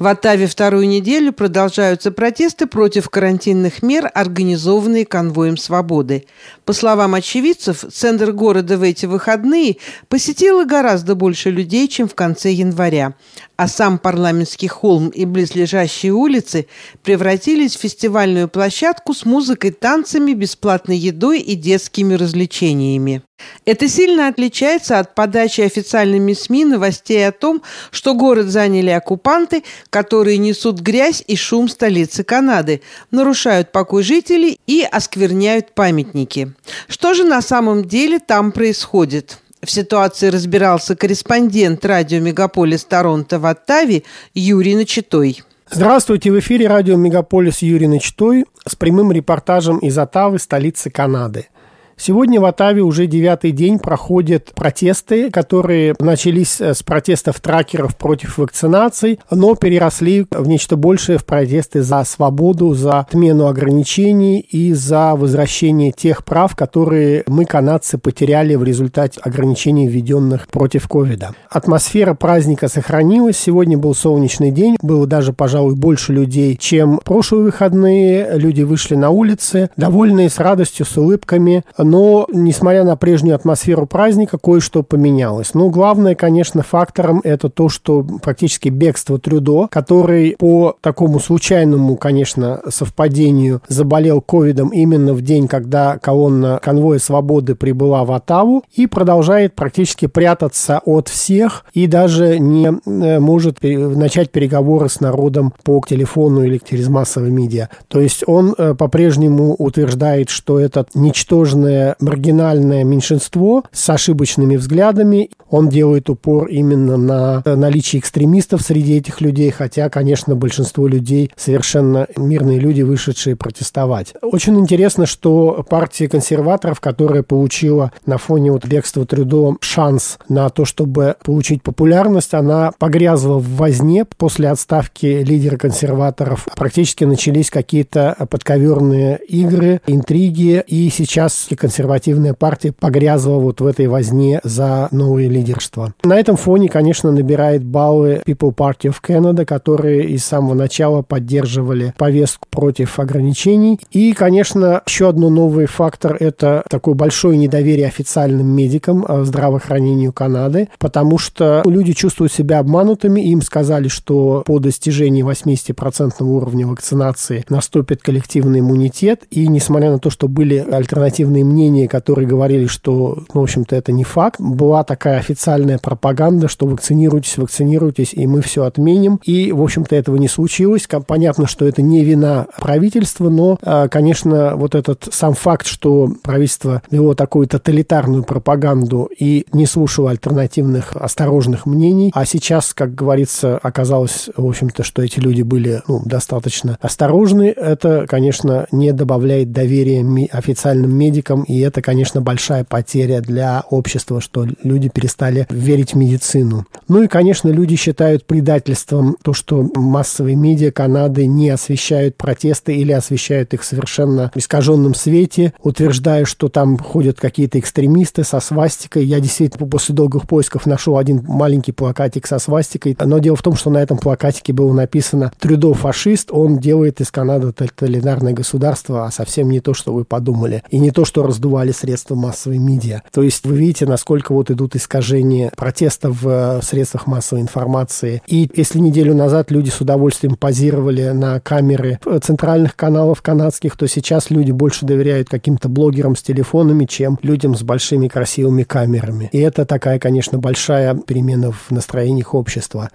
В Оттаве вторую неделю продолжаются протесты против карантинных мер, организованные конвоем свободы. По словам очевидцев, центр города в эти выходные посетило гораздо больше людей, чем в конце января а сам парламентский холм и близлежащие улицы превратились в фестивальную площадку с музыкой, танцами, бесплатной едой и детскими развлечениями. Это сильно отличается от подачи официальными СМИ новостей о том, что город заняли оккупанты, которые несут грязь и шум столицы Канады, нарушают покой жителей и оскверняют памятники. Что же на самом деле там происходит? В ситуации разбирался корреспондент радио «Мегаполис Торонто» в Оттаве Юрий Начитой. Здравствуйте, в эфире радио «Мегаполис» Юрий Начитой с прямым репортажем из Оттавы, столицы Канады – Сегодня в Атаве уже девятый день проходят протесты, которые начались э, с протестов тракеров против вакцинации, но переросли в нечто большее в протесты за свободу, за отмену ограничений и за возвращение тех прав, которые мы, канадцы, потеряли в результате ограничений, введенных против ковида. Атмосфера праздника сохранилась. Сегодня был солнечный день. Было даже, пожалуй, больше людей, чем прошлые выходные. Люди вышли на улицы, довольные, с радостью, с улыбками но, несмотря на прежнюю атмосферу праздника, кое-что поменялось. Ну, главное, конечно, фактором это то, что практически бегство Трюдо, который по такому случайному, конечно, совпадению заболел ковидом именно в день, когда колонна конвоя свободы прибыла в Атаву и продолжает практически прятаться от всех и даже не э, может начать переговоры с народом по телефону или через массовые медиа. То есть он э, по-прежнему утверждает, что это ничтожное маргинальное меньшинство с ошибочными взглядами. Он делает упор именно на наличие экстремистов среди этих людей, хотя, конечно, большинство людей совершенно мирные люди, вышедшие протестовать. Очень интересно, что партия консерваторов, которая получила на фоне вот бегства Трюдо шанс на то, чтобы получить популярность, она погрязла в возне после отставки лидера консерваторов. Практически начались какие-то подковерные игры, интриги, и сейчас консервативная партия погрязла вот в этой возне за новое лидерство. На этом фоне, конечно, набирает баллы People Party of Canada, которые из самого начала поддерживали повестку против ограничений. И, конечно, еще одно новый фактор – это такое большое недоверие официальным медикам э, здравоохранению Канады, потому что люди чувствуют себя обманутыми, им сказали, что по достижении 80% уровня вакцинации наступит коллективный иммунитет, и несмотря на то, что были альтернативные мнения, которые говорили, что, ну, в общем-то, это не факт. Была такая официальная пропаганда, что вакцинируйтесь, вакцинируйтесь, и мы все отменим. И, в общем-то, этого не случилось. Понятно, что это не вина правительства, но, а, конечно, вот этот сам факт, что правительство вело такую тоталитарную пропаганду и не слушало альтернативных осторожных мнений, а сейчас, как говорится, оказалось, в общем-то, что эти люди были ну, достаточно осторожны, это, конечно, не добавляет доверия официальным медикам и это, конечно, большая потеря для общества, что люди перестали верить в медицину. Ну и, конечно, люди считают предательством то, что массовые медиа Канады не освещают протесты или освещают их совершенно искаженном свете, утверждая, что там ходят какие-то экстремисты со свастикой. Я действительно после долгих поисков нашел один маленький плакатик со свастикой, но дело в том, что на этом плакатике было написано «Трюдо фашист, он делает из Канады тоталитарное государство, а совсем не то, что вы подумали, и не то, что раздували средства массовой медиа. То есть вы видите, насколько вот идут искажения протеста в э, средствах массовой информации. И если неделю назад люди с удовольствием позировали на камеры центральных каналов канадских, то сейчас люди больше доверяют каким-то блогерам с телефонами, чем людям с большими красивыми камерами. И это такая, конечно, большая перемена в настроениях общества.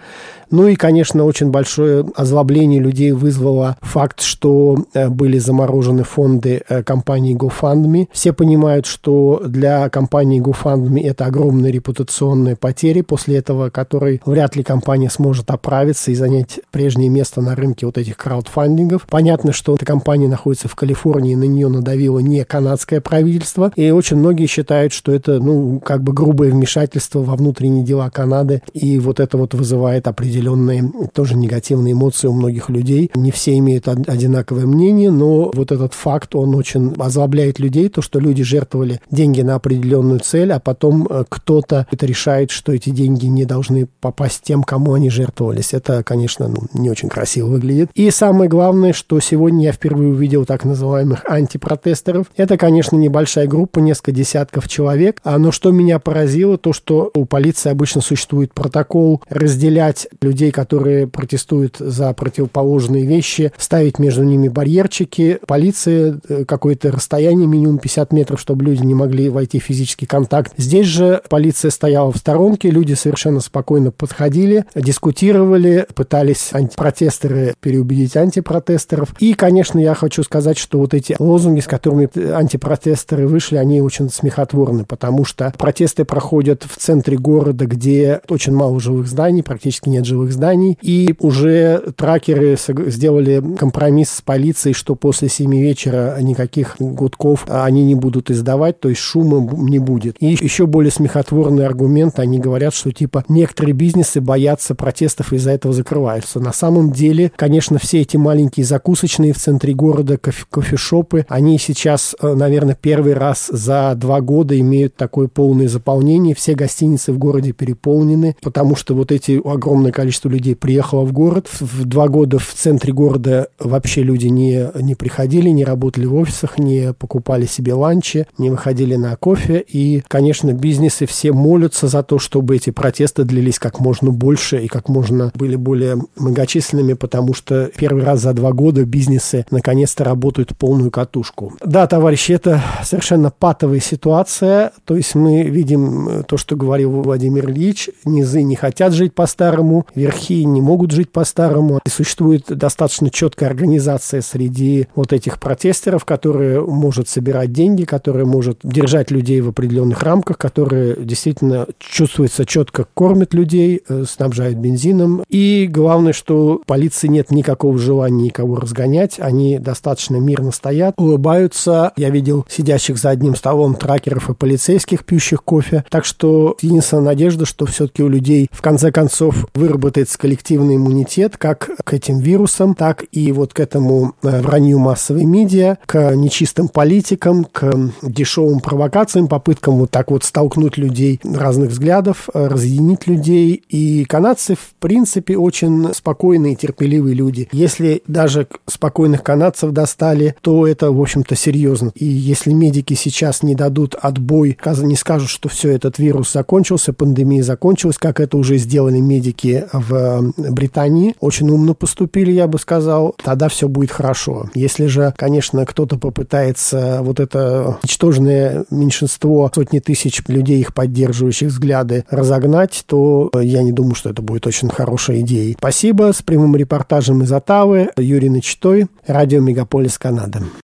Ну и, конечно, очень большое озлобление людей вызвало факт, что э, были заморожены фонды э, компании GoFundMe. Все понимают, что для компании GoFundMe это огромные репутационные потери после этого, которые вряд ли компания сможет оправиться и занять прежнее место на рынке вот этих краудфандингов. Понятно, что эта компания находится в Калифорнии, на нее надавило не канадское правительство, и очень многие считают, что это, ну, как бы грубое вмешательство во внутренние дела Канады, и вот это вот вызывает определенные тоже негативные эмоции у многих людей. Не все имеют одинаковое мнение, но вот этот факт, он очень озлобляет людей, то, что что люди жертвовали деньги на определенную цель, а потом э, кто-то это решает, что эти деньги не должны попасть тем, кому они жертвовались. Это, конечно, ну, не очень красиво выглядит. И самое главное, что сегодня я впервые увидел так называемых антипротесторов. Это, конечно, небольшая группа, несколько десятков человек. А, но что меня поразило, то, что у полиции обычно существует протокол разделять людей, которые протестуют за противоположные вещи, ставить между ними барьерчики. Полиция э, какое-то расстояние, минимум 50 метров, чтобы люди не могли войти в физический контакт. Здесь же полиция стояла в сторонке, люди совершенно спокойно подходили, дискутировали, пытались антипротесторы переубедить антипротесторов. И, конечно, я хочу сказать, что вот эти лозунги, с которыми антипротесторы вышли, они очень смехотворны, потому что протесты проходят в центре города, где очень мало живых зданий, практически нет живых зданий, и уже тракеры сделали компромисс с полицией, что после 7 вечера никаких гудков они не будут издавать, то есть шума не будет. И еще более смехотворный аргумент, они говорят, что типа некоторые бизнесы боятся протестов и из-за этого закрываются. На самом деле, конечно, все эти маленькие закусочные в центре города, кофе кофешопы, они сейчас, э, наверное, первый раз за два года имеют такое полное заполнение. Все гостиницы в городе переполнены, потому что вот эти огромное количество людей приехало в город. В два года в центре города вообще люди не, не приходили, не работали в офисах, не покупали себе ланчи, не выходили на кофе. И, конечно, бизнесы все молятся за то, чтобы эти протесты длились как можно больше и как можно были более многочисленными, потому что первый раз за два года бизнесы наконец-то работают полную катушку. Да, товарищи, это совершенно патовая ситуация. То есть мы видим то, что говорил Владимир Ильич. Низы не хотят жить по-старому, верхи не могут жить по-старому. И существует достаточно четкая организация среди вот этих протестеров, которая может собирать деньги, которая может держать людей в определенных рамках, которая действительно чувствуется четко, кормит людей, э, снабжает бензином. И главное, что полиции нет никакого желания никого разгонять. Они достаточно мирно стоят, улыбаются. Я видел сидящих за одним столом тракеров и полицейских, пьющих кофе. Так что единственная надежда, что все-таки у людей в конце концов выработается коллективный иммунитет как к этим вирусам, так и вот к этому э, вранью массовой медиа, к нечистым политикам, к дешевым провокациям, попыткам вот так вот столкнуть людей разных взглядов, э, разъединить людей. И канадцы, в принципе, очень спокойные терпеливые люди. Если даже спокойных канадцев достали, то это, в общем-то, серьезно. И если медики сейчас не дадут отбой, не скажут, что все, этот вирус закончился, пандемия закончилась, как это уже сделали медики в Британии, очень умно поступили, я бы сказал, тогда все будет хорошо. Если же, конечно, кто-то попытается вот это ничтожное меньшинство, сотни тысяч людей, их поддерживающих взгляды, разогнать, то я не думаю, что это будет очень хорошей идеей. Спасибо. С прямым репортажем из Оттавы. Юрий Начитой, радио Мегаполис Канада.